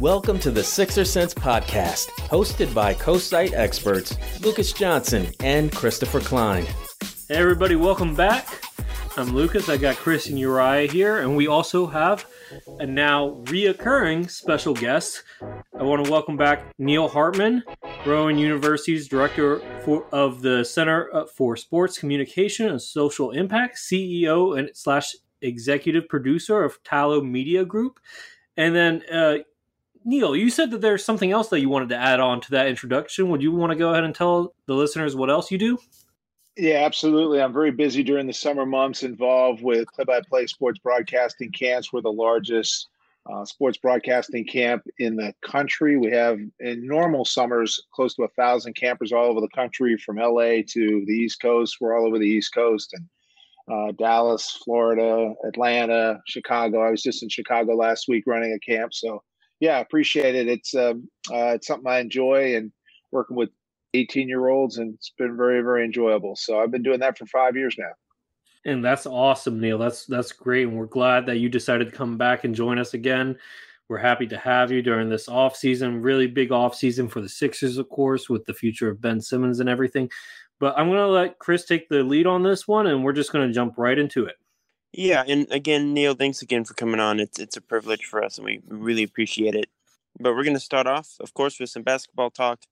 Welcome to the Sixer Sense podcast, hosted by co-site experts Lucas Johnson and Christopher Klein. Hey everybody, welcome back. I'm Lucas. I got Chris and Uriah here, and we also have a now reoccurring special guest. I want to welcome back Neil Hartman, Rowan University's director for, of the Center uh, for Sports Communication and Social Impact, CEO and slash executive producer of Tallow Media Group, and then uh, Neil, you said that there's something else that you wanted to add on to that introduction. Would you want to go ahead and tell the listeners what else you do? Yeah, absolutely. I'm very busy during the summer months involved with play by play sports broadcasting camps. We're the largest uh, sports broadcasting camp in the country. We have in normal summers close to a thousand campers all over the country, from LA to the East Coast. We're all over the East Coast and uh, Dallas, Florida, Atlanta, Chicago. I was just in Chicago last week running a camp. So yeah, appreciate it. It's um, uh, it's something I enjoy and working with 18 year olds, and it's been very very enjoyable. So I've been doing that for five years now. And that's awesome, Neil. That's that's great, and we're glad that you decided to come back and join us again. We're happy to have you during this off season, really big off season for the Sixers, of course, with the future of Ben Simmons and everything. But I'm going to let Chris take the lead on this one, and we're just going to jump right into it. Yeah, and again, Neil, thanks again for coming on. It's it's a privilege for us, and we really appreciate it. But we're going to start off, of course, with some basketball talk.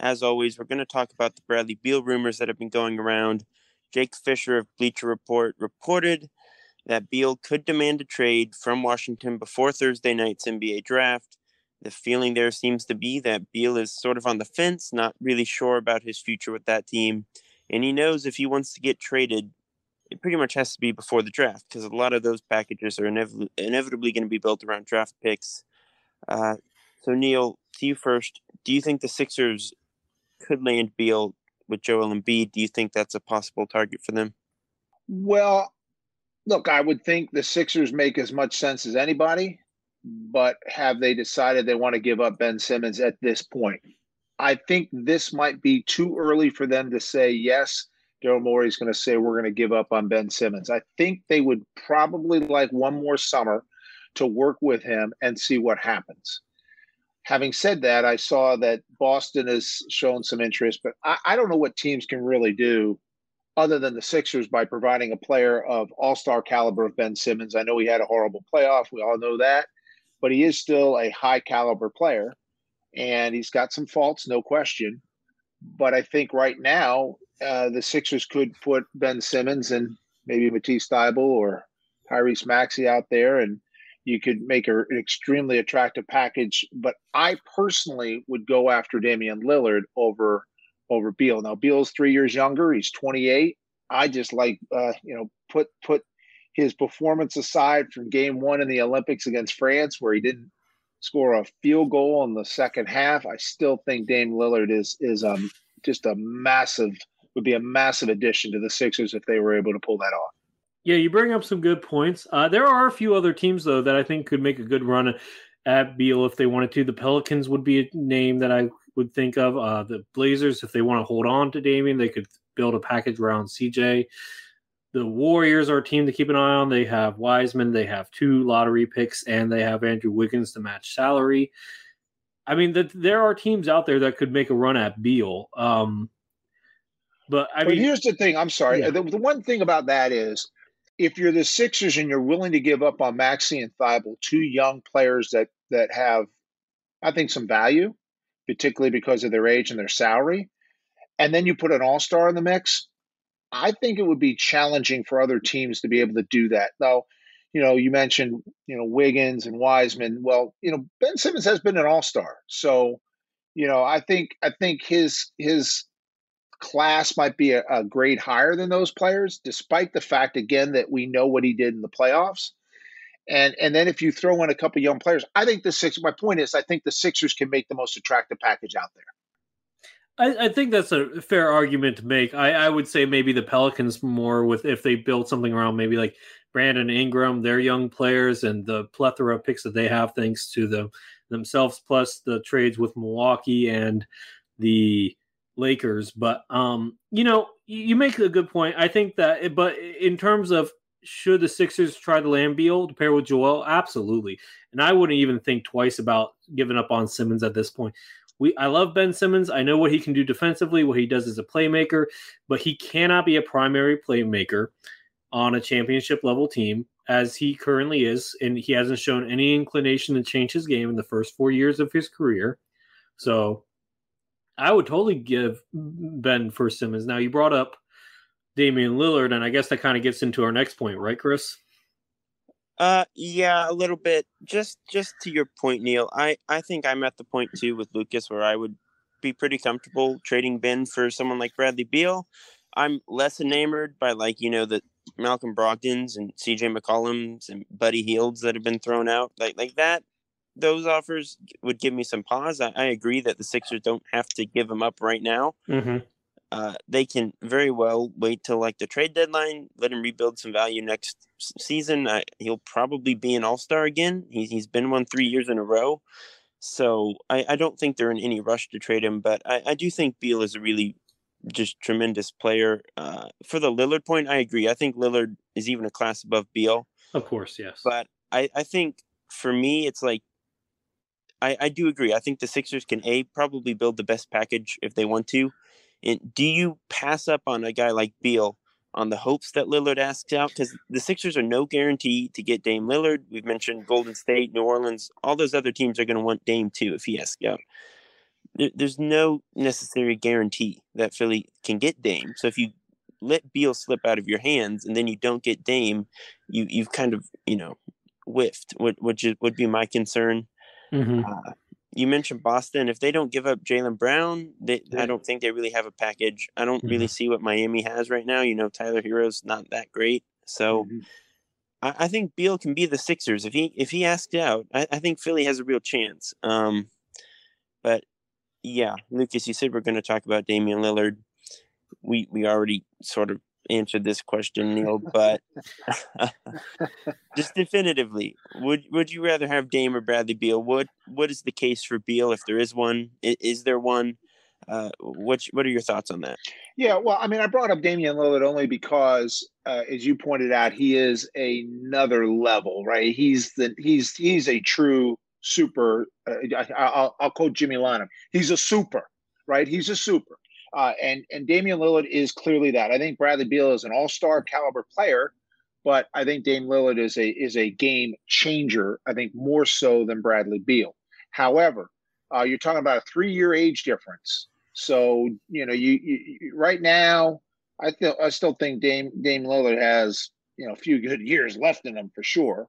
As always, we're going to talk about the Bradley Beal rumors that have been going around. Jake Fisher of Bleacher Report reported that Beal could demand a trade from Washington before Thursday night's NBA draft. The feeling there seems to be that Beal is sort of on the fence, not really sure about his future with that team. And he knows if he wants to get traded, it pretty much has to be before the draft because a lot of those packages are inev- inevitably going to be built around draft picks. Uh, so, Neil, to you first. Do you think the Sixers could land Beal with Joel Embiid? Do you think that's a possible target for them? Well, look, I would think the Sixers make as much sense as anybody, but have they decided they want to give up Ben Simmons at this point? I think this might be too early for them to say yes Daryl Morey is going to say we're going to give up on Ben Simmons. I think they would probably like one more summer to work with him and see what happens. Having said that, I saw that Boston has shown some interest, but I, I don't know what teams can really do other than the Sixers by providing a player of all star caliber of Ben Simmons. I know he had a horrible playoff. We all know that, but he is still a high caliber player and he's got some faults, no question. But I think right now uh, the Sixers could put Ben Simmons and maybe Matisse Thybulle or Tyrese Maxey out there, and you could make a, an extremely attractive package. But I personally would go after Damian Lillard over over Beal. Now Beal's three years younger; he's 28. I just like uh, you know put put his performance aside from Game One in the Olympics against France, where he didn't score a field goal in the second half. I still think Dame Lillard is is um just a massive would be a massive addition to the Sixers if they were able to pull that off. Yeah, you bring up some good points. Uh, there are a few other teams though that I think could make a good run at Beal if they wanted to. The Pelicans would be a name that I would think of. Uh, the Blazers, if they want to hold on to Damian, they could build a package around CJ. The Warriors are a team to keep an eye on. They have Wiseman, they have two lottery picks, and they have Andrew Wiggins to match salary. I mean, that there are teams out there that could make a run at Beal. Um, but I but here's the thing. I'm sorry. Yeah. The, the one thing about that is, if you're the Sixers and you're willing to give up on Maxey and Thybulle, two young players that that have, I think, some value, particularly because of their age and their salary, and then you put an All Star in the mix, I think it would be challenging for other teams to be able to do that. Now, you know, you mentioned you know Wiggins and Wiseman. Well, you know, Ben Simmons has been an All Star, so you know, I think I think his his class might be a, a grade higher than those players, despite the fact again that we know what he did in the playoffs. And and then if you throw in a couple young players, I think the six. My point is, I think the Sixers can make the most attractive package out there. I, I, think that's a fair argument to make. I, I, would say maybe the Pelicans more with if they build something around maybe like Brandon Ingram, their young players, and the plethora of picks that they have thanks to the themselves, plus the trades with Milwaukee and the Lakers. But um, you know, you make a good point. I think that, but in terms of should the Sixers try to land to pair with Joel? Absolutely. And I wouldn't even think twice about giving up on Simmons at this point we I love Ben Simmons. I know what he can do defensively, what he does as a playmaker, but he cannot be a primary playmaker on a championship level team as he currently is, and he hasn't shown any inclination to change his game in the first four years of his career. So I would totally give Ben for Simmons. Now you brought up Damian Lillard, and I guess that kind of gets into our next point, right, Chris? Uh, yeah, a little bit. Just, just to your point, Neil. I, I think I'm at the point too with Lucas where I would be pretty comfortable trading Ben for someone like Bradley Beal. I'm less enamored by like you know the Malcolm Brogdons and C.J. McCollums and Buddy Hields that have been thrown out like like that. Those offers would give me some pause. I, I agree that the Sixers don't have to give him up right now. Mm-hmm uh, they can very well wait till like the trade deadline, let him rebuild some value next season. Uh, he'll probably be an all star again. He, he's been one three years in a row. So I, I don't think they're in any rush to trade him, but I, I do think Beal is a really just tremendous player. Uh, for the Lillard point, I agree. I think Lillard is even a class above Beal. Of course, yes. But I, I think for me, it's like I, I do agree. I think the Sixers can a probably build the best package if they want to, and do you pass up on a guy like Beal on the hopes that Lillard asks out? Because the Sixers are no guarantee to get Dame Lillard. We've mentioned Golden State, New Orleans, all those other teams are going to want Dame too if he asks out. there's no necessary guarantee that Philly can get Dame. So if you let Beal slip out of your hands and then you don't get Dame, you you've kind of you know whiffed, which would be my concern. Mm-hmm. Uh, you mentioned Boston. If they don't give up Jaylen Brown, they. I don't think they really have a package. I don't mm-hmm. really see what Miami has right now. You know, Tyler Herro's not that great, so mm-hmm. I, I, think Beal can be the Sixers if he if he asked out. I, I think Philly has a real chance. Um, but yeah, Lucas, you said we're going to talk about Damian Lillard. We we already sort of answer this question, Neil, but just definitively, would would you rather have Dame or Bradley Beal? What what is the case for Beal if there is one? Is, is there one? Uh, what what are your thoughts on that? Yeah, well, I mean, I brought up Damian Lillard only because, uh, as you pointed out, he is another level, right? He's the he's he's a true super. Uh, I, will I'll quote Jimmy Lynam. He's a super, right? He's a super. Uh, and and Damian Lillard is clearly that. I think Bradley Beal is an all star caliber player, but I think Dame Lillard is a is a game changer. I think more so than Bradley Beal. However, uh, you're talking about a three year age difference. So you know you, you right now, I th- I still think Dame Dame Lillard has you know a few good years left in him for sure.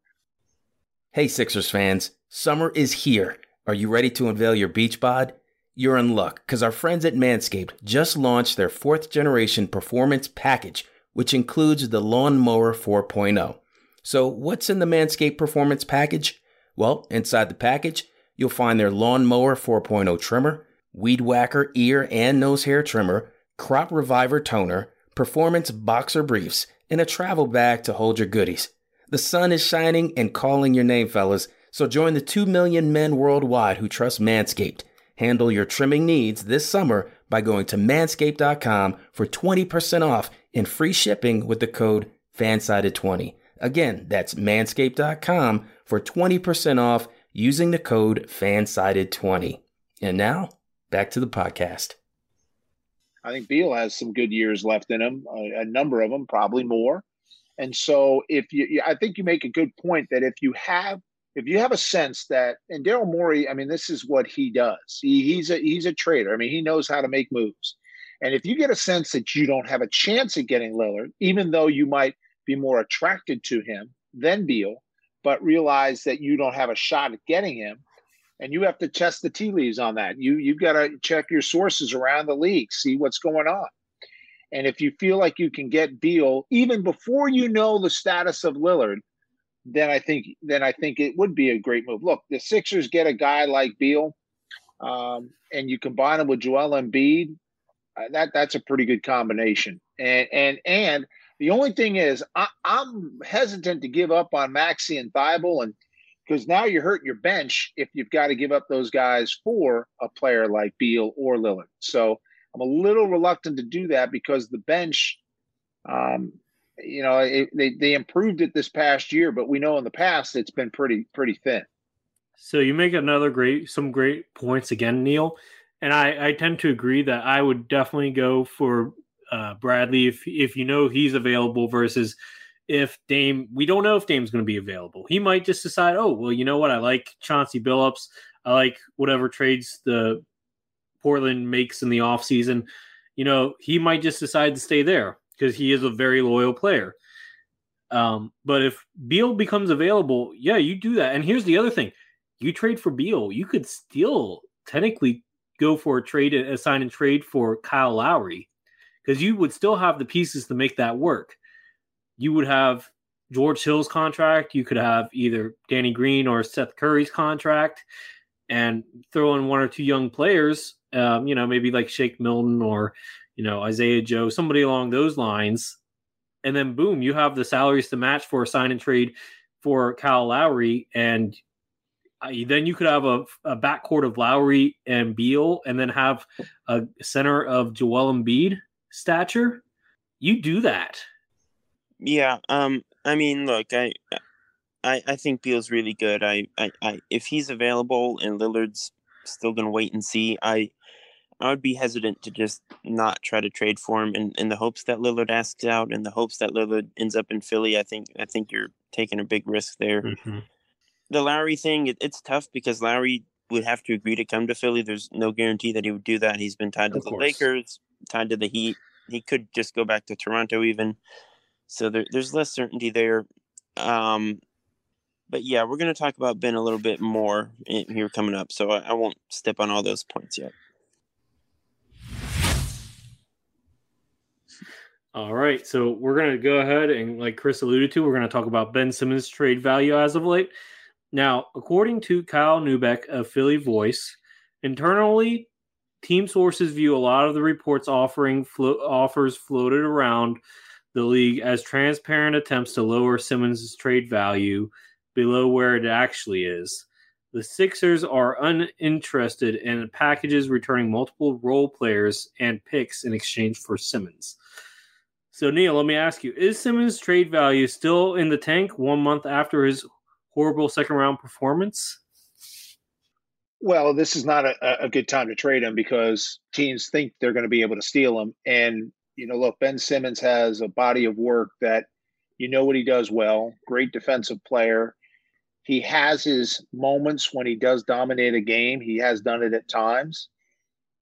Hey Sixers fans, summer is here. Are you ready to unveil your beach bod? You're in luck because our friends at Manscaped just launched their fourth generation performance package, which includes the Lawnmower 4.0. So, what's in the Manscaped Performance Package? Well, inside the package, you'll find their Lawnmower 4.0 trimmer, Weed Whacker ear and nose hair trimmer, Crop Reviver Toner, Performance Boxer Briefs, and a travel bag to hold your goodies. The sun is shining and calling your name, fellas, so join the 2 million men worldwide who trust Manscaped. Handle your trimming needs this summer by going to manscaped.com for 20% off and free shipping with the code FANSIDED20. Again, that's manscaped.com for 20% off using the code FANSIDED20. And now, back to the podcast. I think Beal has some good years left in him, a, a number of them, probably more. And so, if you, I think you make a good point that if you have, if you have a sense that, and Daryl Morey, I mean, this is what he does. He, he's a he's a trader. I mean, he knows how to make moves. And if you get a sense that you don't have a chance at getting Lillard, even though you might be more attracted to him than Beal, but realize that you don't have a shot at getting him, and you have to test the tea leaves on that. You you've got to check your sources around the league, see what's going on. And if you feel like you can get Beal even before you know the status of Lillard, then I think then I think it would be a great move. Look, the Sixers get a guy like Beal, um, and you combine him with Joel Embiid. Uh, that that's a pretty good combination. And and and the only thing is, I, am hesitant to give up on Maxey and Thybulle, and because now you're hurting your bench if you've got to give up those guys for a player like Beal or Lillard. So I'm a little reluctant to do that because the bench, um, you know, it, they they improved it this past year, but we know in the past it's been pretty pretty thin. So you make another great some great points again, Neil, and I I tend to agree that I would definitely go for uh, Bradley if if you know he's available versus if Dame. We don't know if Dame's going to be available. He might just decide, oh well, you know what? I like Chauncey Billups. I like whatever trades the Portland makes in the offseason. You know, he might just decide to stay there because he is a very loyal player. Um, but if Beal becomes available, yeah, you do that. And here's the other thing: you trade for Beal, you could still technically go for a trade, a sign and trade for Kyle Lowry because you would still have the pieces to make that work. You would have George Hill's contract. You could have either Danny Green or Seth Curry's contract, and throw in one or two young players. Um, you know, maybe like Shake Milton or you know Isaiah Joe, somebody along those lines, and then boom, you have the salaries to match for a sign and trade for Kyle Lowry, and uh, then you could have a, a backcourt of Lowry and Beal, and then have a center of Joel Embiid stature, you do that. Yeah. Um. I mean, look, I, I, I think Beal's really good. I, I, I, if he's available and Lillard's still gonna wait and see, I, I would be hesitant to just not try to trade for him in, in the hopes that Lillard asks out, in the hopes that Lillard ends up in Philly. I think, I think you're taking a big risk there. Mm-hmm. The Lowry thing, it, it's tough because Lowry would have to agree to come to Philly. There's no guarantee that he would do that. He's been tied to of the course. Lakers tied to the Heat. He could just go back to Toronto even. So there, there's less certainty there. Um, but yeah, we're going to talk about Ben a little bit more here coming up. So I, I won't step on all those points yet. All right, so we're going to go ahead and, like Chris alluded to, we're going to talk about Ben Simmons' trade value as of late. Now, according to Kyle Neubeck of Philly Voice, internally, team sources view a lot of the reports offering flo- offers floated around the league as transparent attempts to lower Simmons' trade value below where it actually is. The Sixers are uninterested in packages returning multiple role players and picks in exchange for Simmons. So, Neil, let me ask you Is Simmons' trade value still in the tank one month after his horrible second round performance? well, this is not a, a good time to trade him because teams think they're going to be able to steal him. And, you know, look, Ben Simmons has a body of work that you know what he does well, great defensive player. He has his moments when he does dominate a game. He has done it at times,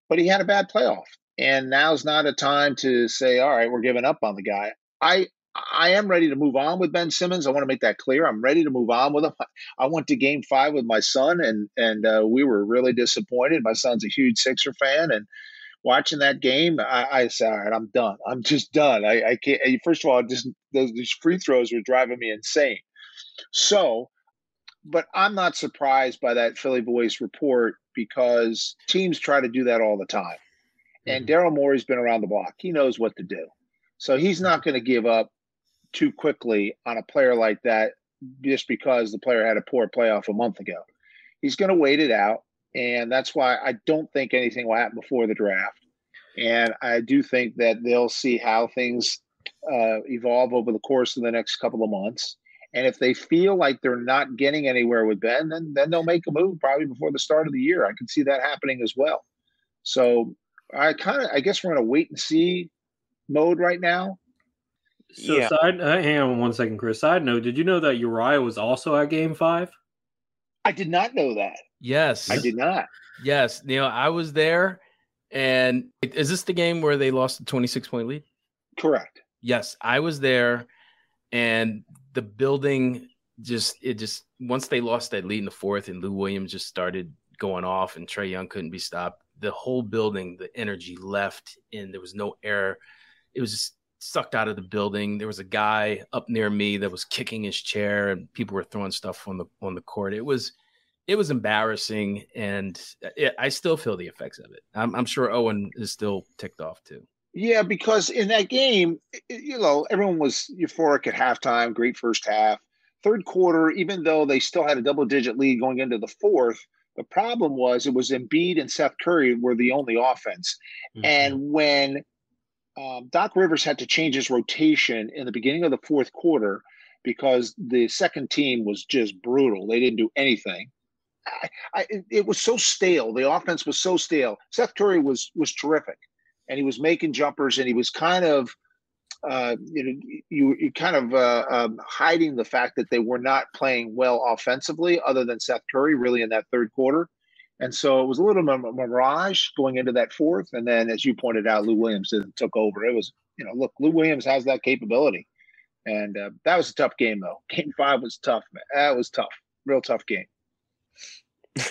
but he had a bad playoff. And now's not a time to say, all right, we're giving up on the guy. I I am ready to move on with Ben Simmons. I want to make that clear. I'm ready to move on with him. I went to Game Five with my son, and and uh, we were really disappointed. My son's a huge Sixer fan, and watching that game, I, I said, "All right, I'm done. I'm just done. I, I can't." First of all, just those these free throws were driving me insane. So, but I'm not surprised by that Philly Voice report because teams try to do that all the time. And mm-hmm. Daryl Morey's been around the block. He knows what to do. So he's not going to give up too quickly on a player like that just because the player had a poor playoff a month ago. He's going to wait it out. And that's why I don't think anything will happen before the draft. And I do think that they'll see how things uh, evolve over the course of the next couple of months. And if they feel like they're not getting anywhere with Ben, then then they'll make a move probably before the start of the year. I can see that happening as well. So I kind of I guess we're in a wait and see mode right now. So yeah. side, uh, hang on one second, Chris. Side note: Did you know that Uriah was also at Game Five? I did not know that. Yes, I did not. Yes, Neil, I was there. And is this the game where they lost the twenty six point lead? Correct. Yes, I was there, and the building just it just once they lost that lead in the fourth, and Lou Williams just started going off, and Trae Young couldn't be stopped. The whole building, the energy left, and there was no air. It was just sucked out of the building. There was a guy up near me that was kicking his chair, and people were throwing stuff on the on the court. It was it was embarrassing, and uh, it, I still feel the effects of it. I'm, I'm sure Owen is still ticked off too. Yeah, because in that game, you know, everyone was euphoric at halftime, great first half. Third quarter, even though they still had a double digit lead going into the fourth, the problem was it was Embiid and Seth Curry were the only offense. Mm-hmm. And when um, Doc Rivers had to change his rotation in the beginning of the fourth quarter because the second team was just brutal. They didn't do anything. I, I, it was so stale. The offense was so stale. Seth Curry was was terrific and he was making jumpers, and he was kind of, uh, you know, you, you kind of uh, um, hiding the fact that they were not playing well offensively, other than Seth Curry, really in that third quarter. And so it was a little mirage going into that fourth, and then, as you pointed out, Lou Williams took over. It was, you know, look, Lou Williams has that capability, and uh, that was a tough game, though. Game five was tough, man. That was tough, real tough game.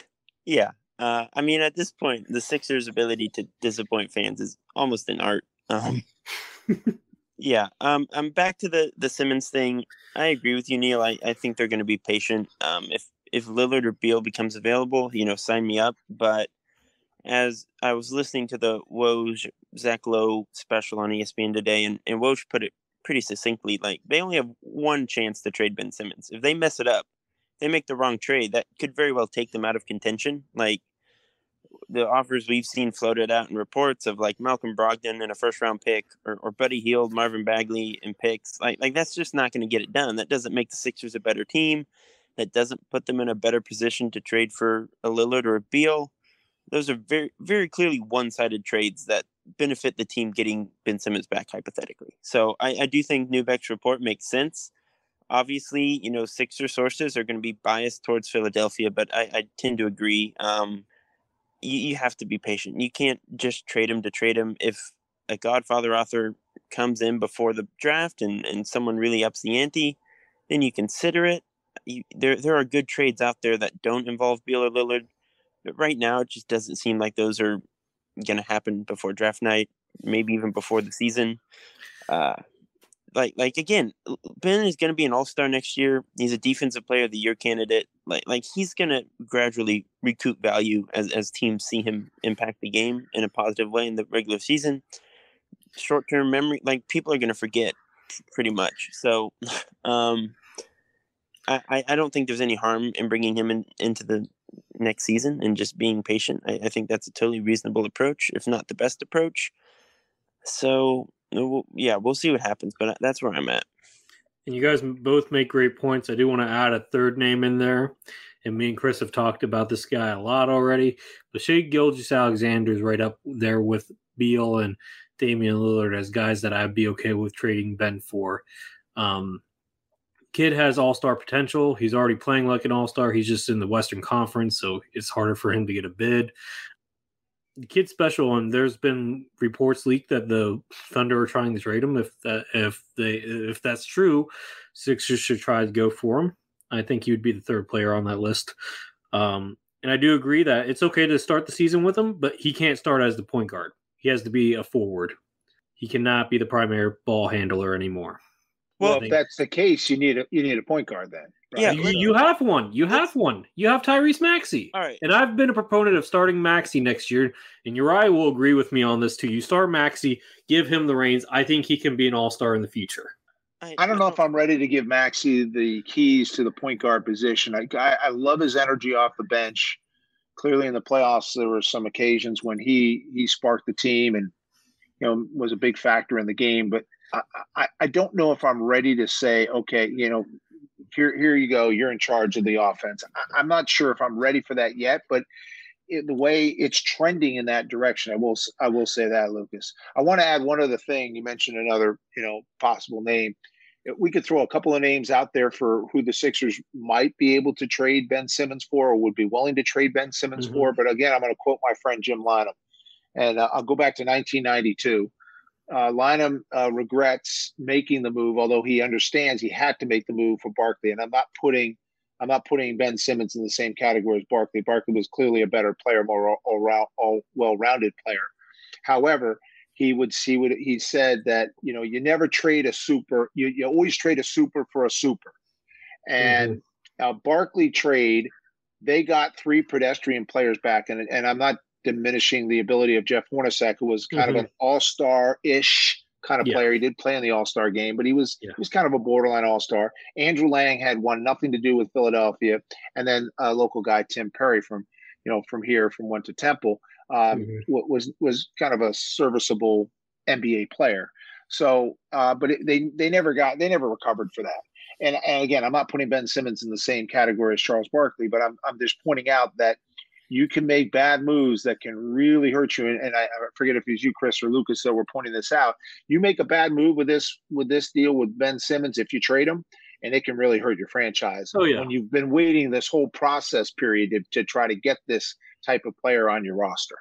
yeah, uh, I mean, at this point, the Sixers' ability to disappoint fans is almost an art. Um, yeah, um, I'm back to the the Simmons thing. I agree with you, Neil. I, I think they're going to be patient. Um, if if Lillard or Beal becomes available, you know, sign me up. But as I was listening to the Woj Zach Lowe special on ESPN today, and and Woj put it pretty succinctly, like they only have one chance to trade Ben Simmons. If they mess it up, they make the wrong trade, that could very well take them out of contention. Like the offers we've seen floated out in reports of like Malcolm Brogdon and a first round pick or, or Buddy Hield, Marvin Bagley and picks. Like like that's just not going to get it done. That doesn't make the Sixers a better team. That doesn't put them in a better position to trade for a Lillard or a Beal. Those are very very clearly one sided trades that benefit the team getting Ben Simmons back hypothetically. So I, I do think Neubeck's report makes sense obviously, you know, Sixer sources are going to be biased towards Philadelphia, but I, I tend to agree. Um, you, you, have to be patient. You can't just trade him to trade him. If a Godfather author comes in before the draft and, and someone really ups the ante, then you consider it. You, there, there are good trades out there that don't involve Beal or Lillard, but right now it just doesn't seem like those are going to happen before draft night, maybe even before the season. Uh, like like again, Ben is going to be an All Star next year. He's a Defensive Player of the Year candidate. Like like he's going to gradually recoup value as as teams see him impact the game in a positive way in the regular season. Short term memory, like people are going to forget pretty much. So, um, I I don't think there's any harm in bringing him in into the next season and just being patient. I, I think that's a totally reasonable approach, if not the best approach. So yeah, we'll see what happens, but that's where I'm at. And you guys both make great points. I do want to add a third name in there. And me and Chris have talked about this guy a lot already. But Shai Gilgeous Alexander is right up there with Beal and Damian Lillard as guys that I'd be okay with trading Ben for. Um, kid has all star potential. He's already playing like an all star. He's just in the Western Conference, so it's harder for him to get a bid kid special, and there's been reports leaked that the Thunder are trying to trade him. If that if they if that's true, Sixers should try to go for him. I think he would be the third player on that list. Um, and I do agree that it's okay to start the season with him, but he can't start as the point guard. He has to be a forward. He cannot be the primary ball handler anymore. Well, if that's the case, you need a you need a point guard then, Yeah, you, you, have one. You have one. You have Tyrese Maxey. All right. And I've been a proponent of starting Maxey next year, and Uriah will agree with me on this too. You start Maxey, give him the reins. I think he can be an all star in the future. I, I don't know if I'm ready to give Maxey the keys to the point guard position. I, I, I love his energy off the bench. Clearly, in the playoffs, there were some occasions when he he sparked the team and you know was a big factor in the game. But I, I, I don't know if I'm ready to say, okay, you know, here here you go, you're in charge of the offense. I, am not sure if I'm ready for that yet, but it, the way it's trending in that direction, I will I will say that, Lucas. I want to add one other thing. You mentioned another, you know, possible name. We could throw a couple of names out there for who the Sixers might be able to trade Ben Simmons for, or would be willing to trade Ben Simmons mm-hmm. for. But again, I'm going to quote my friend Jim Lynam, and uh, I'll go back to 1992. Uh, Lynam uh, regrets making the move, although he understands he had to make the move for Barkley. And I'm not putting I'm not putting Ben Simmons in the same category as Barkley. Barkley was clearly a better player, more all well-rounded player. However, he would see what he said that you know you never trade a super, you, you always trade a super for a super. And mm-hmm. uh, Barkley trade, they got three pedestrian players back, and and I'm not diminishing the ability of Jeff Hornacek, who was kind mm-hmm. of an all-star ish kind of yeah. player. He did play in the All Star game, but he was yeah. he was kind of a borderline All Star. Andrew Lang had one nothing to do with Philadelphia, and then a local guy Tim Perry from you know from here from went to Temple um, mm-hmm. was was kind of a serviceable NBA player. So, uh, but it, they they never got they never recovered for that. And, and again, I'm not putting Ben Simmons in the same category as Charles Barkley, but I'm I'm just pointing out that you can make bad moves that can really hurt you. And, and I, I, forget if it was you, Chris or Lucas, that were pointing this out. You make a bad move with this with this deal with Ben Simmons if you trade him, and it can really hurt your franchise. Oh yeah, when you've been waiting this whole process period to, to try to get this type of player on your roster.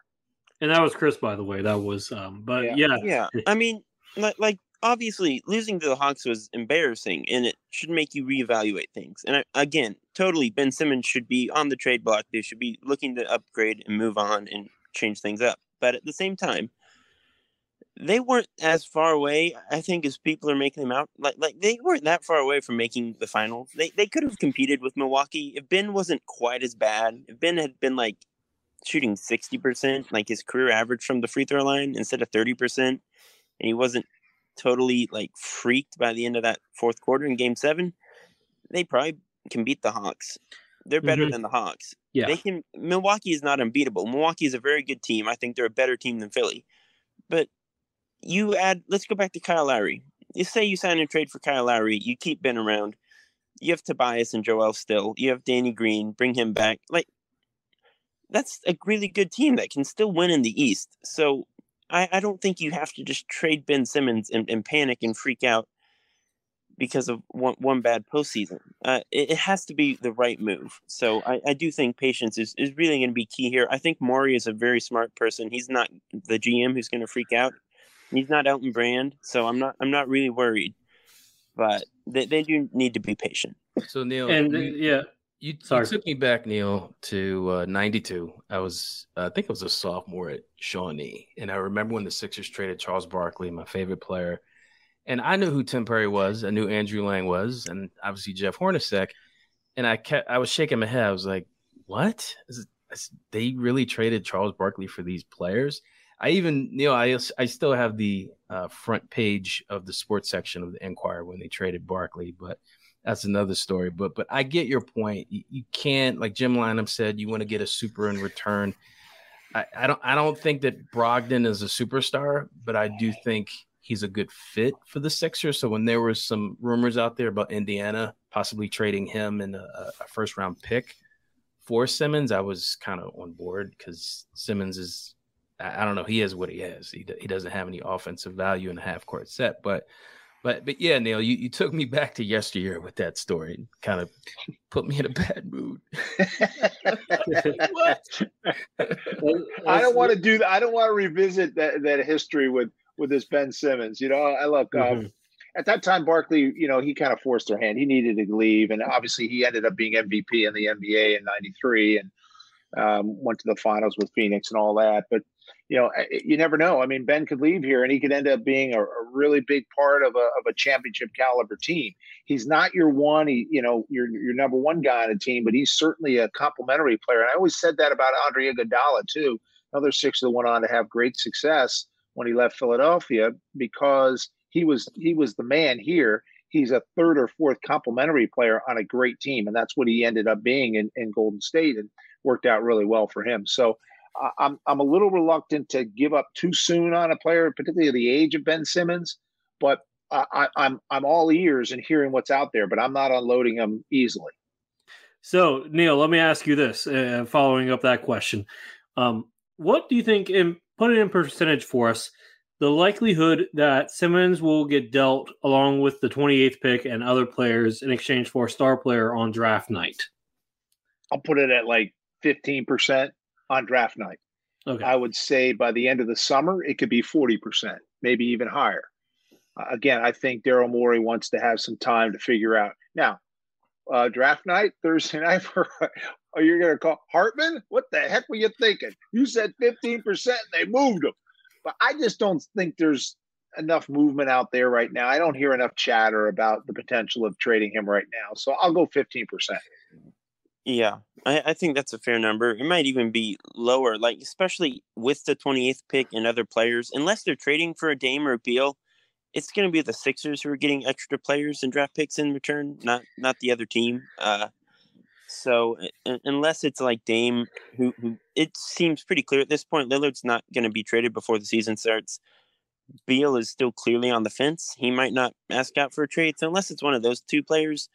And that was Chris, by the way. That was, um, but yeah, yeah. yeah. I mean, like, like obviously losing to the Hawks was embarrassing and it should make you reevaluate things. And I, again, totally, Ben Simmons should be on the trade block. They should be looking to upgrade and move on and change things up. But at the same time, they weren't as far away, I think, as people are making them out. Like, like they weren't that far away from making the finals. They they could have competed with Milwaukee if Ben wasn't quite as bad. If Ben had been like shooting sixty percent, like his career average from the free throw line, instead of thirty percent, and he wasn't totally like freaked by the end of that fourth quarter in game seven, they probably can beat the Hawks. They're better mm-hmm. than the Hawks. Yeah. They can Milwaukee is not unbeatable. Milwaukee is a very good team. I think they're a better team than Philly. But you add let's go back to Kyle Lowry. You say you sign a trade for Kyle Lowry, you keep Ben around. You have Tobias and Joel still. You have Danny Green, bring him back. Like that's a really good team that can still win in the East. So I, I don't think you have to just trade Ben Simmons and, and panic and freak out because of one, one bad postseason. Uh, it, it, has to be the right move. So I, I do think patience is, is really going to be key here. I think Morey is a very smart person. He's not the GM who's going to freak out. He's not Elton Brand, so I'm not I'm not really worried. But they, they do need to be patient. So Neil, and uh, yeah, you, you, took me back, Neil, to uh, '92. I was, uh, I think, I was a sophomore at Shawnee, and I remember when the Sixers traded Charles Barkley, my favorite player, and I knew who Tim Perry was. I knew Andrew Lang was, and obviously Jeff Hornacek. And I kept, I was shaking my head. I was like, "What? Is, is, they really traded Charles Barkley for these players?" I even, Neil, I, I still have the uh, front page of the sports section of the Enquirer when they traded Barkley, but that's another story. But but I get your point. You, you can't, like Jim Lynam said, you want to get a super in return. I, I don't I don't think that Brogdon is a superstar, but I do think he's a good fit for the Sixers. So when there were some rumors out there about Indiana possibly trading him in a, a first round pick for Simmons, I was kind of on board because Simmons is I don't know he has what he has. He he doesn't have any offensive value in a half court set, but but but yeah, Neil, you, you took me back to yesteryear with that story. Kind of put me in a bad mood. what? I don't want to do that. I don't want to revisit that that history with with this Ben Simmons. You know, I look. Um, mm-hmm. at that time, Barkley, you know, he kind of forced their hand. He needed to leave, and obviously, he ended up being MVP in the NBA in '93, and um, went to the finals with Phoenix and all that. But you know, you never know. I mean, Ben could leave here and he could end up being a, a, really big part of a, of a championship caliber team. He's not your one, he, you know, your, your number one guy on a team, but he's certainly a complementary player. And I always said that about Andre Iguodala too. Another six that went on to have great success when he left Philadelphia because he was he was the man here. He's a third or fourth complementary player on a great team, and that's what he ended up being in, in Golden State, and worked out really well for him. So I'm I'm a little reluctant to give up too soon on a player, particularly the age of Ben Simmons. But I, I'm I'm all ears and hearing what's out there, but I'm not unloading him easily. So Neil, let me ask you this: uh, following up that question, um, what do you think? In put it in percentage for us the likelihood that Simmons will get dealt along with the 28th pick and other players in exchange for a star player on draft night? I'll put it at like 15% on draft night. Okay. I would say by the end of the summer, it could be 40%, maybe even higher. Uh, again, I think Daryl Morey wants to have some time to figure out. Now, uh, draft night, Thursday night, for, are you going to call Hartman? What the heck were you thinking? You said 15% and they moved him. But I just don't think there's enough movement out there right now. I don't hear enough chatter about the potential of trading him right now. So I'll go 15%. Yeah, I, I, think that's a fair number. It might even be lower, like especially with the 28th pick and other players. Unless they're trading for a Dame or a Beal, it's going to be the Sixers who are getting extra players and draft picks in return, not not the other team. Uh, so unless it's like Dame, who, who it seems pretty clear at this point, Lillard's not going to be traded before the season starts. Beal is still clearly on the fence. He might not ask out for a trade. So unless it's one of those two players,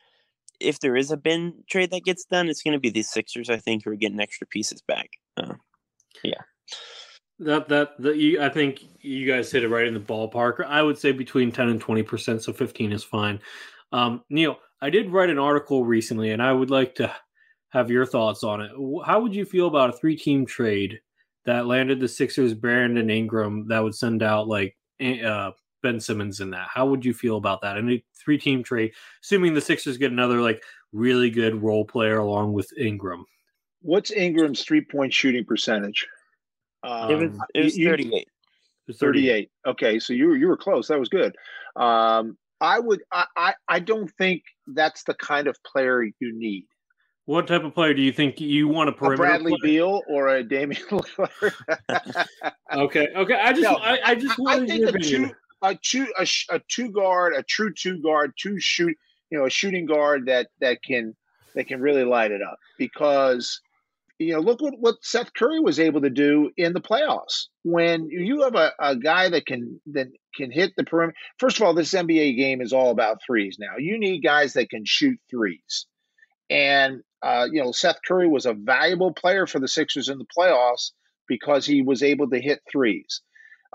if there is a Ben trade that gets done, it's going to be the Sixers, I think, who are getting extra pieces back. Uh, yeah. That that that you, I think you guys hit it right in the ballpark. I would say between ten and twenty percent, so fifteen is fine. Um, Neil, I did write an article recently, and I would like to have your thoughts on it. How would you feel about a three team trade that landed the Sixers Brandon Ingram that would send out like uh, Ben Simmons in that? How would you feel about that? And a three team trade, assuming the Sixers get another like really good role player along with Ingram. What's Ingram's three point shooting percentage? Um, it was, it was 38. 38. Okay, so you you were close. That was good. Um, I would I, I I don't think that's the kind of player you need. What type of player do you think you want a perimeter? A Bradley? Beal or a Damian Lillard? okay, okay. I just, no, I, I, just I think a two, a two, a, a two guard, a true two guard, two shoot, you know, a shooting guard that that can that can really light it up because you know look what, what Seth Curry was able to do in the playoffs when you have a, a guy that can that can hit the perimeter. First of all, this NBA game is all about threes now. You need guys that can shoot threes. And uh, you know, Seth Curry was a valuable player for the Sixers in the playoffs because he was able to hit threes.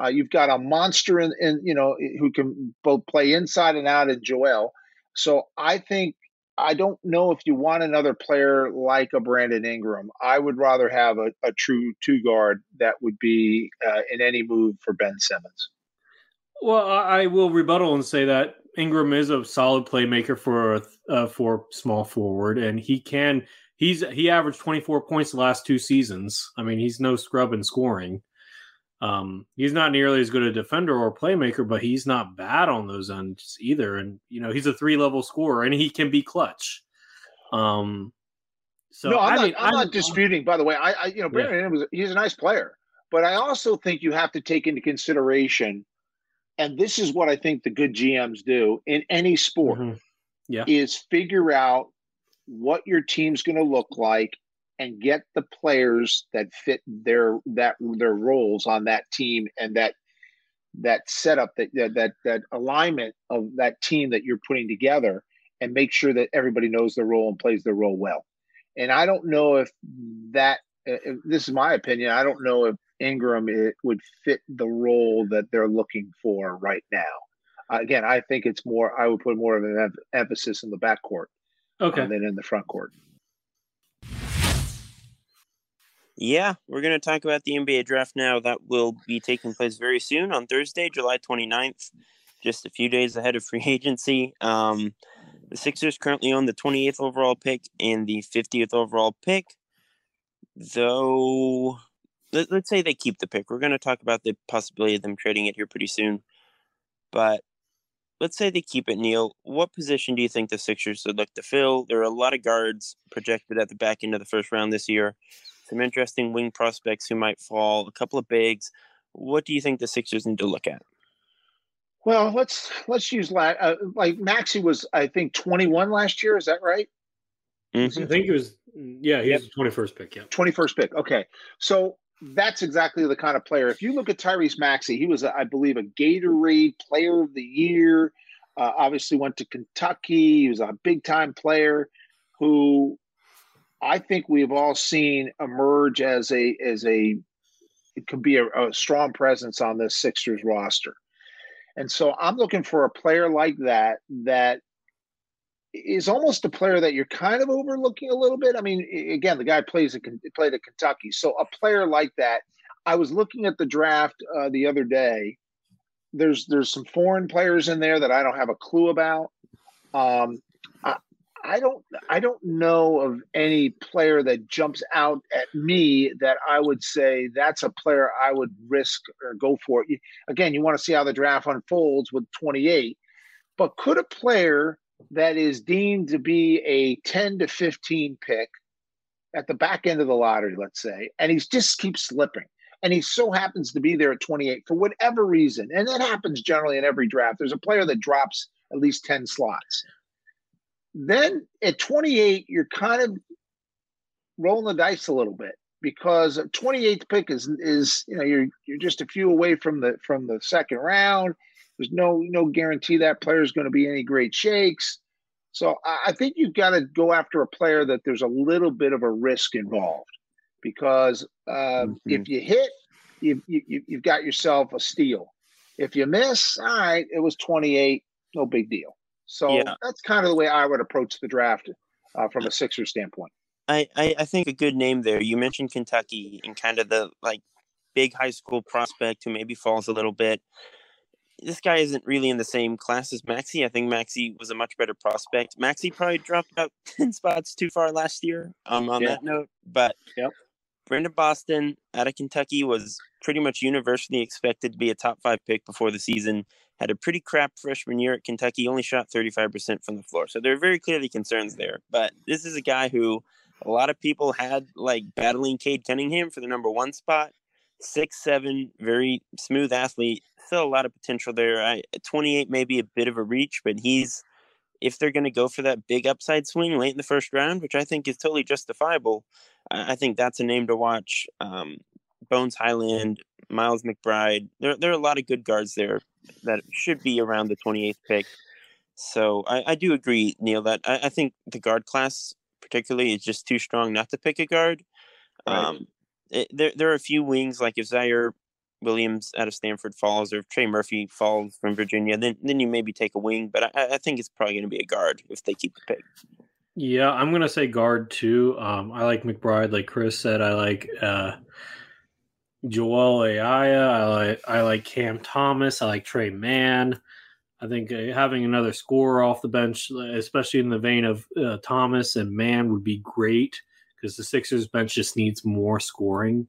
Uh, you've got a monster in, in, you know, who can both play inside and out in Joel. So I think I don't know if you want another player like a Brandon Ingram. I would rather have a, a true two guard that would be uh, in any move for Ben Simmons. Well, I will rebuttal and say that Ingram is a solid playmaker for a uh, for small forward, and he can. He's he averaged 24 points the last two seasons. I mean, he's no scrub in scoring. Um, he's not nearly as good a defender or playmaker, but he's not bad on those ends either. And you know, he's a three level scorer, and he can be clutch. Um, so no, I'm, I not, mean, I'm, I'm, not disputing. By the way, I, I you know, Brandon yeah. was he's a nice player, but I also think you have to take into consideration and this is what I think the good GMs do in any sport mm-hmm. yeah. is figure out what your team's going to look like and get the players that fit their that their roles on that team and that that setup that that that alignment of that team that you're putting together and make sure that everybody knows their role and plays their role well. And I don't know if that if this is my opinion. I don't know if Ingram it would fit the role that they're looking for right now. Uh, again, I think it's more. I would put more of an em- emphasis in the backcourt, okay, uh, than in the front court. Yeah, we're going to talk about the NBA draft now. That will be taking place very soon on Thursday, July 29th, just a few days ahead of free agency. Um, the Sixers currently own the 28th overall pick and the 50th overall pick, though let, us say they keep the pick. We're going to talk about the possibility of them trading it here pretty soon. But let's say they keep it, Neil. What position do you think the Sixers would look to fill? There are a lot of guards projected at the back end of the first round this year. Some interesting wing prospects who might fall, a couple of bigs. What do you think the Sixers need to look at? Well, let's let's use uh, like Maxey was I think 21 last year. Is that right? Mm-hmm. I think it was yeah, he yep. was the 21st pick. Yeah, 21st pick. Okay, so that's exactly the kind of player. If you look at Tyrese Maxey, he was, I believe, a Gatorade Player of the Year. Uh, obviously, went to Kentucky. He was a big time player who I think we've all seen emerge as a as a it could be a, a strong presence on this Sixers roster. And so I'm looking for a player like that that is almost a player that you're kind of overlooking a little bit. I mean, again, the guy plays a, played at Kentucky, so a player like that. I was looking at the draft uh, the other day. There's there's some foreign players in there that I don't have a clue about. Um, I, I don't I don't know of any player that jumps out at me that I would say that's a player I would risk or go for. Again, you want to see how the draft unfolds with 28, but could a player that is deemed to be a 10 to 15 pick at the back end of the lottery, let's say, and he just keeps slipping. And he so happens to be there at 28 for whatever reason. And that happens generally in every draft. There's a player that drops at least 10 slots. Then at 28, you're kind of rolling the dice a little bit because 28th pick is is you know you're you're just a few away from the from the second round. There's no no guarantee that player is going to be any great shakes. So I think you've got to go after a player that there's a little bit of a risk involved, because uh, mm-hmm. if you hit, you, you you've got yourself a steal. If you miss, all right, it was 28, no big deal. So yeah. that's kind of the way I would approach the draft uh, from a Sixer standpoint. I, I, I think a good name there. You mentioned Kentucky and kind of the like big high school prospect who maybe falls a little bit this guy isn't really in the same class as Maxey. I think Maxey was a much better prospect. Maxey probably dropped about 10 spots too far last year um, on yeah. that note. But yep. Brandon Boston out of Kentucky was pretty much universally expected to be a top five pick before the season. Had a pretty crap freshman year at Kentucky, only shot 35% from the floor. So there are very clearly concerns there. But this is a guy who a lot of people had like battling Cade Cunningham for the number one spot six seven, very smooth athlete. Still a lot of potential there. I, 28 may be a bit of a reach, but he's if they're going to go for that big upside swing late in the first round, which I think is totally justifiable, I think that's a name to watch. Um, Bones Hyland, Miles McBride. There, there are a lot of good guards there that should be around the 28th pick. So I, I do agree, Neil, that I, I, think the guard class particularly is just too strong not to pick a guard. Right. Um, it, there there are a few wings like if Ziaire Williams out of Stanford falls or Trey Murphy falls from Virginia, then then you maybe take a wing. But I, I think it's probably going to be a guard if they keep the pick. Yeah, I'm going to say guard too. Um, I like McBride, like Chris said. I like uh, Joel Ayayi. I like I like Cam Thomas. I like Trey Mann. I think uh, having another scorer off the bench, especially in the vein of uh, Thomas and Mann, would be great because the Sixers bench just needs more scoring.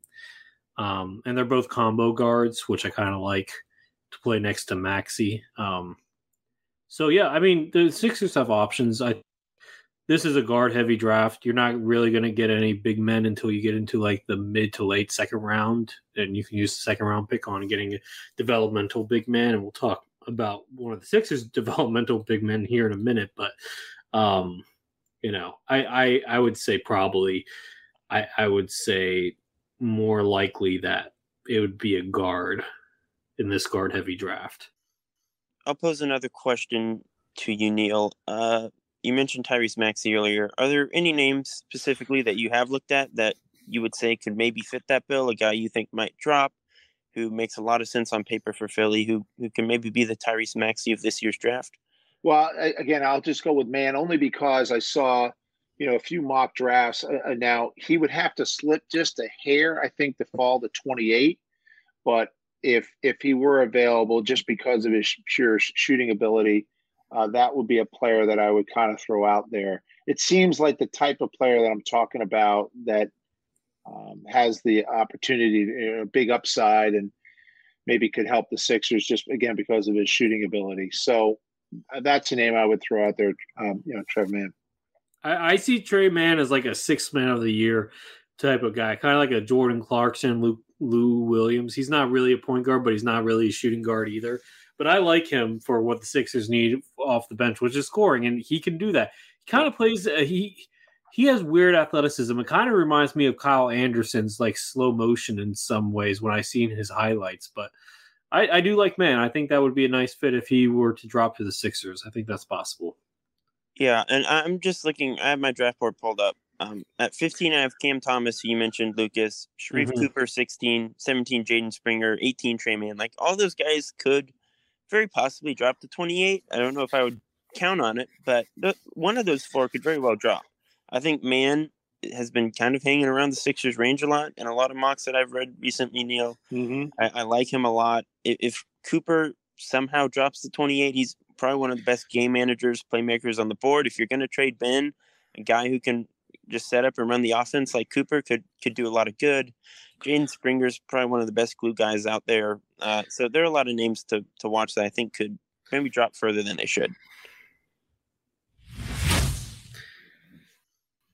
Um, and they're both combo guards, which I kind of like to play next to Maxey. Um, so yeah, I mean the Sixers have options. I this is a guard heavy draft. You're not really going to get any big men until you get into like the mid to late second round, and you can use the second round pick on getting a developmental big man. And we'll talk about one of the Sixers' developmental big men here in a minute. But um, you know, I I, I would say probably I, I would say more likely that it would be a guard in this guard heavy draft. I'll pose another question to you, Neil. Uh, you mentioned Tyrese Maxey earlier. Are there any names specifically that you have looked at that you would say could maybe fit that bill? A guy you think might drop, who makes a lot of sense on paper for Philly, who who can maybe be the Tyrese Maxey of this year's draft? Well, again, I'll just go with Mann only because I saw, you know, a few mock drafts. Uh, uh, now he would have to slip just a hair, I think, to fall to 28. But if if he were available, just because of his pure shooting ability, uh, that would be a player that I would kind of throw out there. It seems like the type of player that I'm talking about that um, has the opportunity, you know, big upside, and maybe could help the Sixers just again because of his shooting ability. So uh, that's a name I would throw out there. Um, you know, Trey Mann. I, I see Trey Mann as like a six man of the year type of guy, kind of like a Jordan Clarkson, Luke Lou Williams. He's not really a point guard, but he's not really a shooting guard either. But I like him for what the Sixers need off the bench, which is scoring, and he can do that. He kind of plays. Uh, he he has weird athleticism. It kind of reminds me of Kyle Anderson's like slow motion in some ways when I seen his highlights. But I, I do like Mann. I think that would be a nice fit if he were to drop to the Sixers. I think that's possible. Yeah, and I'm just looking. I have my draft board pulled up. Um, at 15, I have Cam Thomas, who you mentioned, Lucas, Sharife mm-hmm. Cooper, 16, 17, Jaden Springer, 18, Trey Mann. Like all those guys could very possibly drop to 28. I don't know if I would count on it, but one of those four could very well drop. I think Mann has been kind of hanging around the Sixers range a lot, and a lot of mocks that I've read recently, Neil, mm-hmm. I, I, like him a lot. If, if Cooper somehow drops to 28, he's probably one of the best game managers, playmakers on the board. If you're going to trade Ben, a guy who can just set up and run the offense like Cooper could could do a lot of good. Jaden Springer's probably one of the best glue guys out there. Uh, so there are a lot of names to to watch that I think could maybe drop further than they should.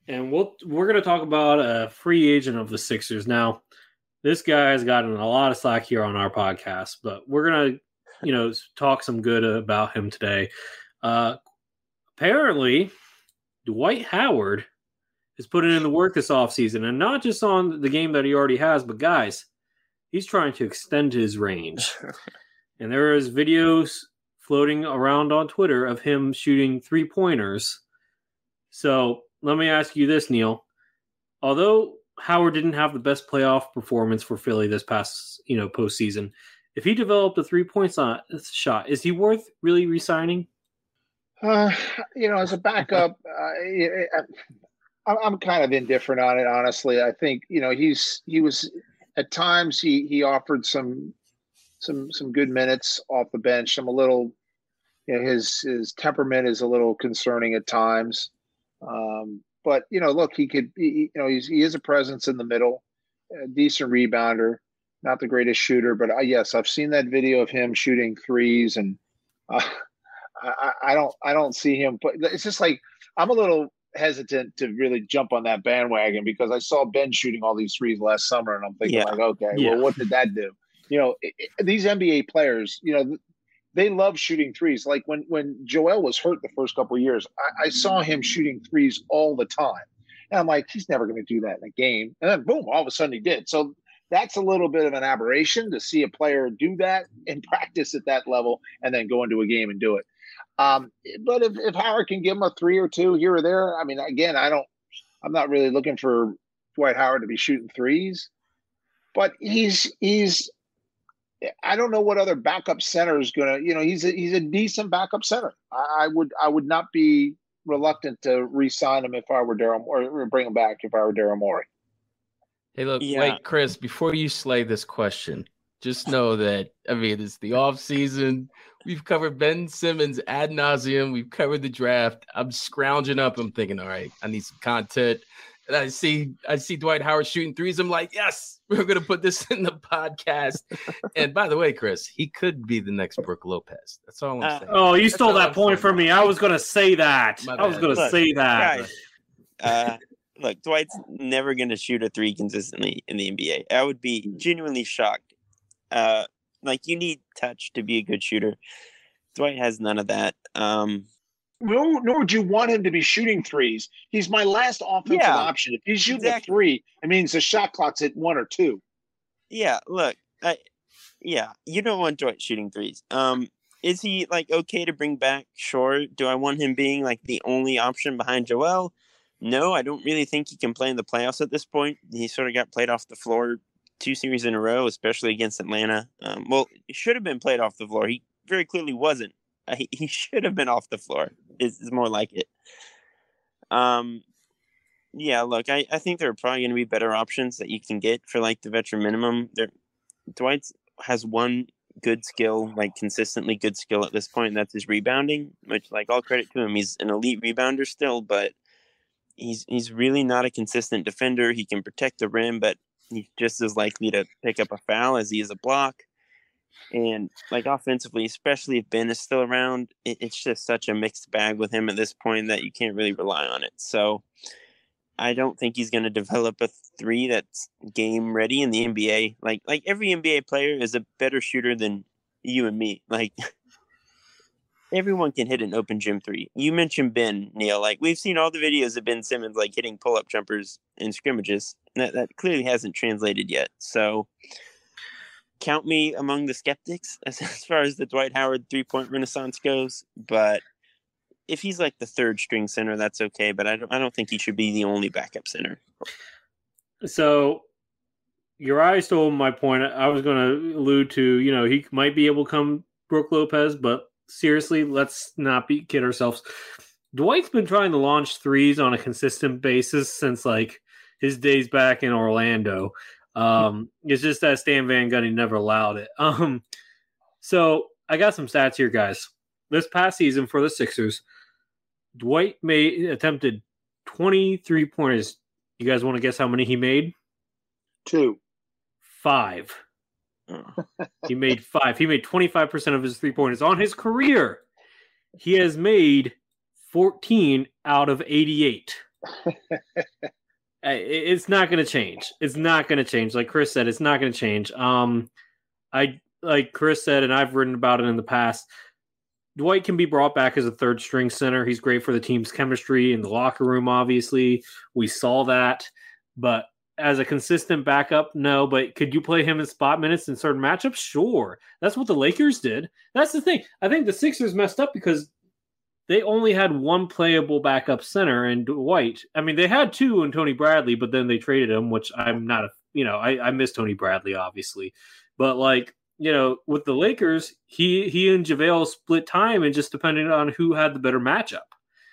And we'll we're going to talk about a free agent of the Sixers now. This guy has gotten a lot of slack here on our podcast, but we're going to you know talk some good about him today. Uh, apparently, Dwight Howard is putting in the work this offseason, and not just on the game that he already has, but guys, he's trying to extend his range. and there is videos floating around on Twitter of him shooting three pointers. So let me ask you this, Neil. Although Howard didn't have the best playoff performance for Philly this past, you know, postseason, if he developed a three point shot, is he worth really resigning? Uh, you know, as a backup, uh, I'm kind of indifferent on it, honestly. I think you know he's he was at times he he offered some some some good minutes off the bench. I'm a little, you know, his his temperament is a little concerning at times. Um, but you know, look, he could, he, you know, he's he is a presence in the middle, a decent rebounder, not the greatest shooter, but uh, yes, I've seen that video of him shooting threes, and uh, I, I don't I don't see him. But it's just like I'm a little hesitant to really jump on that bandwagon because I saw Ben shooting all these threes last summer, and I'm thinking yeah. like, okay, yeah. well, what did that do? You know, it, it, these NBA players, you know, they love shooting threes. Like when when Joel was hurt the first couple of years, I, I saw him shooting threes all the time, and I'm like, he's never going to do that in a game. And then boom, all of a sudden he did. So that's a little bit of an aberration to see a player do that in practice at that level and then go into a game and do it. Um, but if, if Howard can give him a three or two here or there, I mean, again, I don't, I'm not really looking for Dwight Howard to be shooting threes, but he's, he's, I don't know what other backup center is going to, you know, he's a, he's a decent backup center. I, I would, I would not be reluctant to re-sign him if I were Daryl or bring him back if I were Daryl Morey. Hey, look, yeah. wait, Chris, before you slay this question, just know that I mean it's the off season. We've covered Ben Simmons ad nauseum. We've covered the draft. I'm scrounging up. I'm thinking, all right, I need some content. And I see I see Dwight Howard shooting threes. I'm like, yes, we're gonna put this in the podcast. and by the way, Chris, he could be the next Brook Lopez. That's all I'm uh, saying. Oh, you That's stole that I'm point from me. I was gonna say that. I was gonna look, say that. Guys, uh, look, Dwight's never gonna shoot a three consistently in the NBA. I would be genuinely shocked. Uh, like you need touch to be a good shooter. Dwight has none of that. Um, nor, nor would you want him to be shooting threes. He's my last offensive yeah, option. If he's shooting exactly. a three, it means the shot clock's at one or two. Yeah, look, I, yeah, you don't want Dwight shooting threes. Um, is he like okay to bring back? Sure. Do I want him being like the only option behind Joel? No, I don't really think he can play in the playoffs at this point. He sort of got played off the floor two series in a row, especially against Atlanta. Um, well, he should have been played off the floor. He very clearly wasn't. Uh, he, he should have been off the floor. Is, is more like it. Um, yeah. Look, I, I think there are probably going to be better options that you can get for like the veteran minimum. There, Dwight has one good skill, like consistently good skill at this point. And that's his rebounding, which like all credit to him. He's an elite rebounder still, but he's he's really not a consistent defender. He can protect the rim, but he's just as likely to pick up a foul as he is a block. And like offensively, especially if Ben is still around, it, it's just such a mixed bag with him at this point that you can't really rely on it. So I don't think he's going to develop a three that's game ready in the NBA. Like like every NBA player is a better shooter than you and me. Like everyone can hit an open gym three. You mentioned Ben Neil. Like we've seen all the videos of Ben Simmons like hitting pull up jumpers in scrimmages. That that clearly hasn't translated yet. So count me among the skeptics as, as far as the Dwight Howard three point renaissance goes. But if he's like the third string center, that's okay. But I don't I don't think he should be the only backup center. So Uriah stole my point. I was going to allude to, you know, he might be able to come Brook Lopez, but seriously, let's not be kid ourselves. Dwight's been trying to launch threes on a consistent basis since like his days back in Orlando. Um, it's just that Stan Van Gundy never allowed it. Um, so I got some stats here, guys. This past season for the Sixers, Dwight made attempted 23 pointers. You guys want to guess how many he made? Two. Five. he made five. He made 25% of his three pointers on his career. He has made 14 out of 88. it's not going to change. It's not going to change. Like Chris said, it's not going to change. Um, I like Chris said, and I've written about it in the past. Dwight can be brought back as a third string center. He's great for the team's chemistry in the locker room. Obviously, we saw that, but as a consistent backup, no. But could you play him in spot minutes in certain matchups? Sure. That's what the Lakers did. That's the thing. I think the Sixers messed up because they only had one playable backup center and Dwight. I mean, they had two in Tony Bradley, but then they traded him, which I'm not you know, I, I miss Tony Bradley, obviously. But like, you know, with the Lakers, he he and JaVale split time and just depending on who had the better matchup.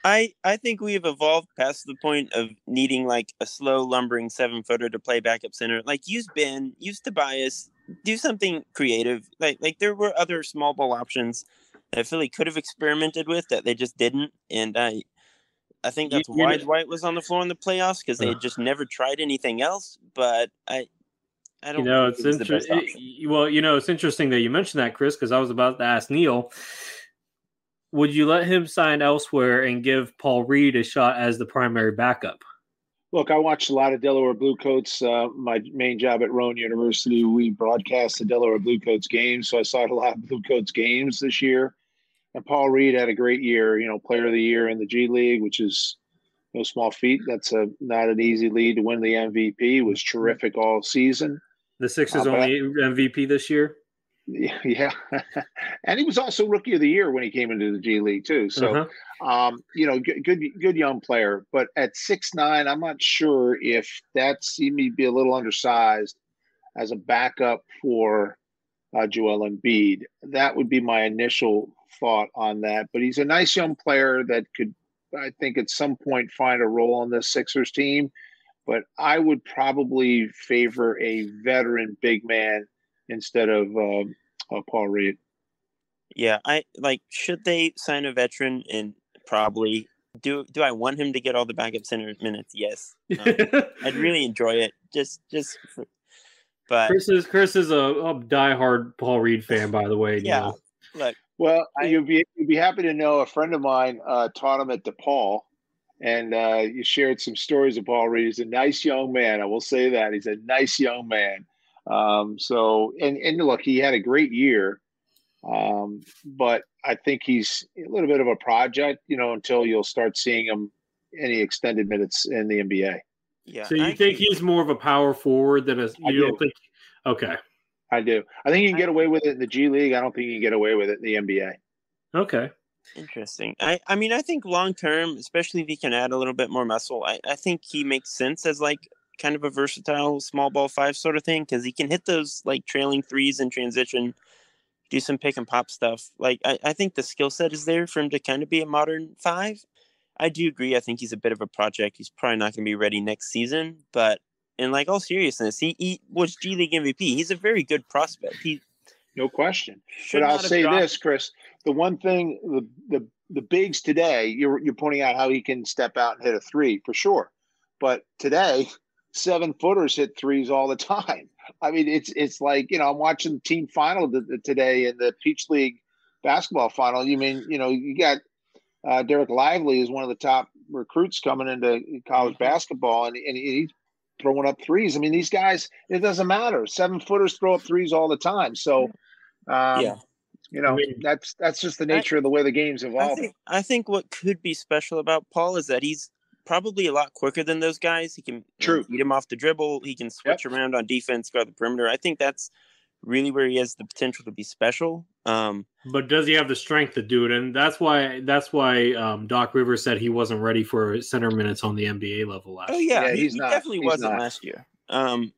I I think we've evolved past the point of needing like a slow lumbering seven footer to play backup center. Like use Ben, use Tobias, do something creative. Like like there were other small ball options that Philly could have experimented with that they just didn't. And I I think that's why Dwight was on the floor in the playoffs because they had just never tried anything else. But I I don't you know it's interesting. Well, you know it's interesting that you mentioned that, Chris, because I was about to ask Neil would you let him sign elsewhere and give Paul Reed a shot as the primary backup? Look, I watched a lot of Delaware Bluecoats. Uh, my main job at Rowan University, we broadcast the Delaware Bluecoats games, so I saw a lot of Bluecoats games this year. And Paul Reed had a great year, you know, Player of the Year in the G League, which is no small feat. That's a not an easy lead to win the MVP. Was terrific all season. The Sixers uh, only MVP this year. Yeah, and he was also rookie of the year when he came into the G League too. So, uh-huh. um, you know, good, good, good young player. But at six nine, I'm not sure if that's he may be a little undersized as a backup for uh, Joel Embiid. That would be my initial thought on that. But he's a nice young player that could, I think, at some point find a role on this Sixers team. But I would probably favor a veteran big man instead of um, uh, Paul Reed. Yeah, I like. Should they sign a veteran and probably do? Do I want him to get all the backup center minutes? Yes, um, I'd really enjoy it. Just, just. For, but Chris is Chris is a, a diehard Paul Reed fan, by the way. Yeah, know. look. Well, I, you'd be you'd be happy to know a friend of mine uh, taught him at DePaul, and uh, you shared some stories of Paul Reed. He's a nice young man. I will say that he's a nice young man. Um, so, and, and look, he had a great year. Um, but I think he's a little bit of a project, you know, until you'll start seeing him any extended minutes in the NBA. Yeah. So you I think he's more of a power forward than a, you I don't do. think, okay. I do. I think you can get away with it in the G League. I don't think you can get away with it in the NBA. Okay. Interesting. I, I mean, I think long term, especially if he can add a little bit more muscle, I, I think he makes sense as like kind of a versatile small ball five sort of thing because he can hit those like trailing threes in transition, do some pick and pop stuff. Like I, I think the skill set is there for him to kind of be a modern five. I do agree. I think he's a bit of a project. He's probably not going to be ready next season, but in like all seriousness, he, he was G League MVP. He's a very good prospect. He no question. But I'll say this, Chris: the one thing, the the the bigs today, you're you're pointing out how he can step out and hit a three for sure. But today, seven footers hit threes all the time. I mean, it's it's like you know I'm watching the team final today in the Peach League basketball final. You mean you know you got uh, Dereck Lively is one of the top recruits coming into college mm-hmm. basketball, and, and he's throwing up threes. I mean, these guys, it doesn't matter. Seven footers throw up threes all the time. So, um, yeah. You know, I mean, that's that's just the nature I, of the way the game's evolving. I think, I think what could be special about Paul is that he's probably a lot quicker than those guys. He can True. beat him off the dribble. He can switch yep. around on defense, guard the perimeter. I think that's really where he has the potential to be special. Um, but does he have the strength to do it? And that's why that's why um, Doc Rivers said he wasn't ready for center minutes on the NBA level last. Oh yeah, yeah he, he not, definitely wasn't not. last year. Um,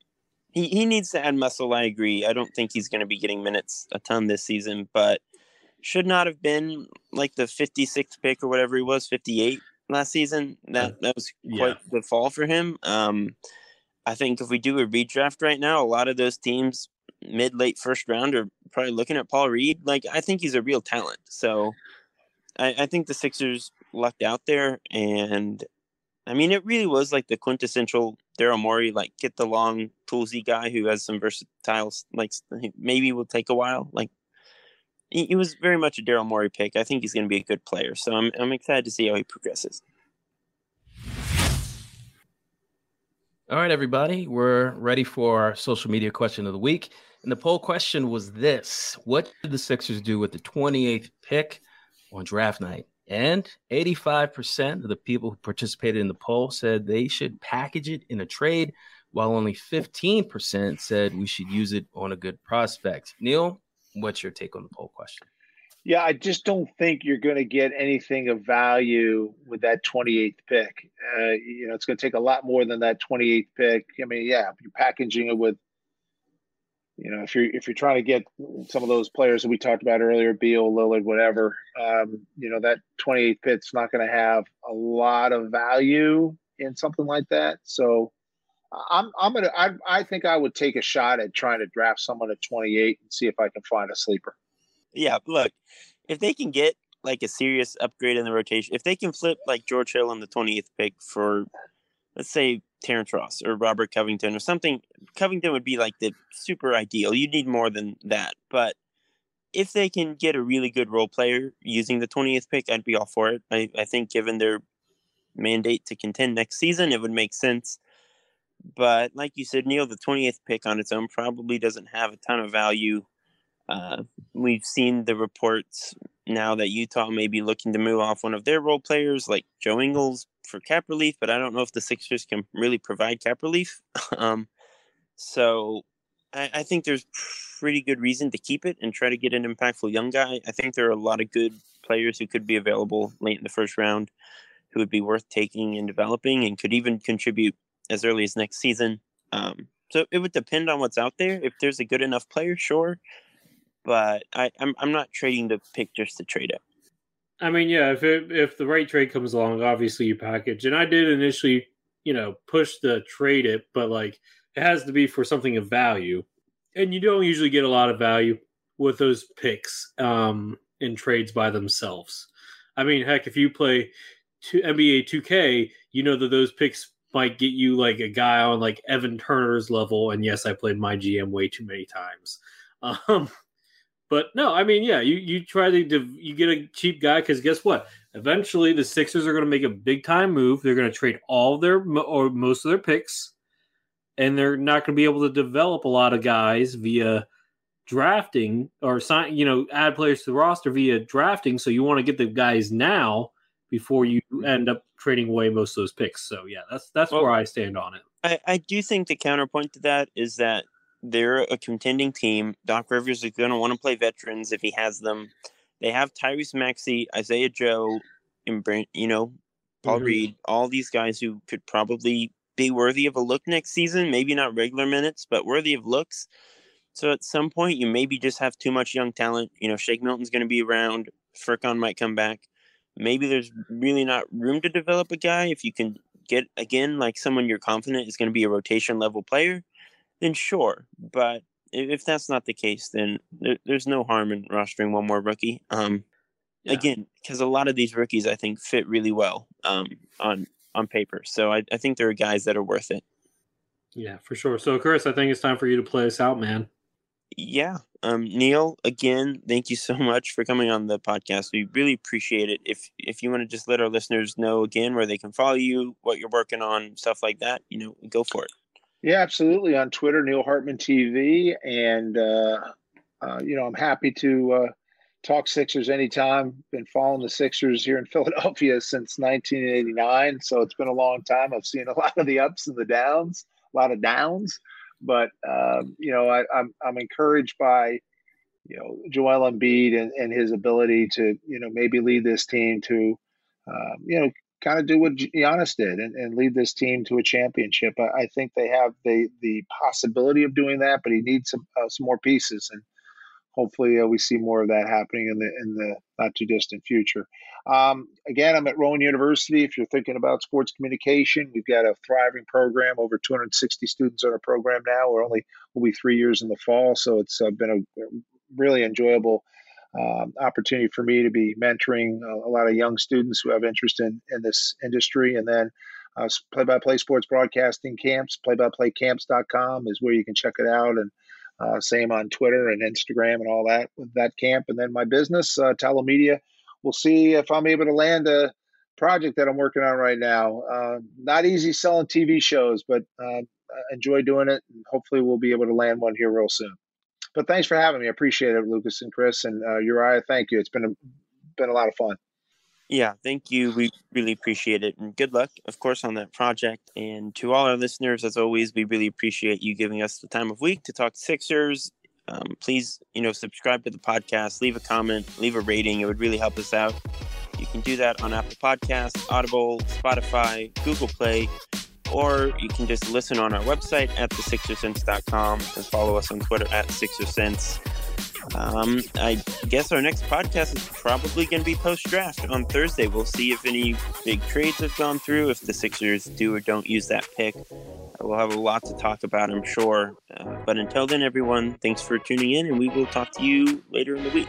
he he needs to add muscle. I agree. I don't think he's going to be getting minutes a ton this season, but should not have been like the 56th pick or whatever he was, 58 last season. That that was quite yeah. the fall for him. Um, I think if we do a redraft right now, a lot of those teams mid late first round are probably looking at Paul Reed. Like I think he's a real talent. So I, I think the Sixers lucked out there, and I mean it really was like the quintessential Daryl Morey, like get the long toolsy guy who has some versatile, like maybe will take a while. Like he, was very much a Daryl Morey pick. I think he's going to be a good player. So I'm I'm excited to see how he progresses. All right, everybody, we're ready for our social media question of the week. And the poll question was this What did the Sixers do with the 28th pick on draft night? And 85% of the people who participated in the poll said they should package it in a trade, while only 15% said we should use it on a good prospect. Neil, what's your take on the poll question? Yeah, I just don't think you're going to get anything of value with that 28th pick. Uh, you know, it's going to take a lot more than that 28th pick. I mean, yeah, you're packaging it with, you know, if you're if you're trying to get some of those players that we talked about earlier, Beal, Lillard, whatever, um, you know, that 28th pick's not going to have a lot of value in something like that. So, I'm I'm gonna I I think I would take a shot at trying to draft someone at 28 and see if I can find a sleeper. Yeah, look, if they can get like a serious upgrade in the rotation, if they can flip like George Hill on the 20th pick for, let's say, Terrence Ross or Robert Covington or something, Covington would be like the super ideal. You need more than that. But if they can get a really good role player using the 20th pick, I'd be all for it. I, I think given their mandate to contend next season, it would make sense. But like you said, Neil, the 20th pick on its own probably doesn't have a ton of value uh, we've seen the reports now that Utah may be looking to move off one of their role players, like Joe Ingles, for cap relief, but I don't know if the Sixers can really provide cap relief. um, so I, I, think there's pretty good reason to keep it and try to get an impactful young guy. I think there are a lot of good players who could be available late in the first round who would be worth taking and developing and could even contribute as early as next season. Um, so it would depend on what's out there. If there's a good enough player, sure but I, I'm I'm not trading the pick just to trade it. I mean, yeah, if it, if the right trade comes along, obviously you package. And I did initially, you know, push the trade it, but like it has to be for something of value, and you don't usually get a lot of value with those picks um, in trades by themselves. I mean, heck, if you play NBA 2K, you know that those picks might get you like a guy on like Evan Turner's level. And yes, I played my GM way too many times. Um, but no, I mean, yeah, you you try to you get a cheap guy because guess what? Eventually, the Sixers are going to make a big time move. They're going to trade all their or most of their picks, and they're not going to be able to develop a lot of guys via drafting or sign. You know, add players to the roster via drafting. So you want to get the guys now before you end up trading away most of those picks. So yeah, that's that's well, where I stand on it. I, I do think the counterpoint to that is that they're a contending team. Doc Rivers is going to want to play veterans if he has them. They have Tyrese Maxey, Isaiah Joe, and you know, Paul mm-hmm. Reed, all these guys who could probably be worthy of a look next season. Maybe not regular minutes, but worthy of looks. So at some point, you maybe just have too much young talent. You know, Shake Milton's going to be around. Furkan might come back. Maybe there's really not room to develop a guy if you can get again like someone you're confident is going to be a rotation level player then sure. But if that's not the case, then there, there's no harm in rostering one more rookie. Um, yeah. again, because a lot of these rookies I think fit really well um, on on paper. So I, I think there are guys that are worth it. Yeah, for sure. So Chris, I think it's time for you to play us out, man. Yeah. Um, Neil, again, thank you so much for coming on the podcast. We really appreciate it. If if you want to just let our listeners know again where they can follow you, what you're working on, stuff like that, you know, go for it. Yeah, absolutely. On Twitter, Neil Hartman TV, and uh, uh, you know, I'm happy to uh, talk Sixers anytime. Been following the Sixers here in Philadelphia since 1989, so it's been a long time. I've seen a lot of the ups and the downs, a lot of downs, but um, you know, I, am I'm, I'm encouraged by you know Joel Embiid and, and his ability to you know maybe lead this team to uh, you know kind of do what Giannis did and, and lead this team to a championship. I, I, think they have the the possibility of doing that, but he needs some uh, some more pieces, and hopefully uh, we see more of that happening in the in the not too distant future. Um, again, I'm at Rowan University. If you're thinking about sports communication, we've got a thriving program. Over 260 students on our program now. We're only will be three years in the fall, so it's uh, been a really enjoyable um, opportunity for me to be mentoring a, a, lot of young students who have interest in, in this industry. And then play by play sports broadcasting camps, play by play camps.com is where you can check it out. And uh, same on Twitter and Instagram and all that with that camp. And then my business, uh, Telemedia, we'll see if I'm able to land a project that I'm working on right now. Uh, not easy selling TV shows, but uh, enjoy doing it. And hopefully we'll be able to land one here real soon. But thanks for having me. I appreciate it, Lucas and Chris and uh, Uriah. Thank you. It's been a, been a lot of fun. Yeah, thank you. We really appreciate it. And good luck, of course, on that project. And to all our listeners, as always, we really appreciate you giving us the time of week to talk Sixers. Um, please, you know, subscribe to the podcast, leave a comment, leave a rating. It would really help us out. You can do that on Apple Podcasts, Audible, Spotify, Google Play, or you can just listen on our website at thesixersense.com and follow us on Twitter at Sixersense. Um, I guess our next podcast is probably going to be post draft on Thursday. We'll see if any big trades have gone through, if the Sixers do or don't use that pick. We'll have a lot to talk about, I'm sure. Uh, but until then, everyone, thanks for tuning in, and we will talk to you later in the week.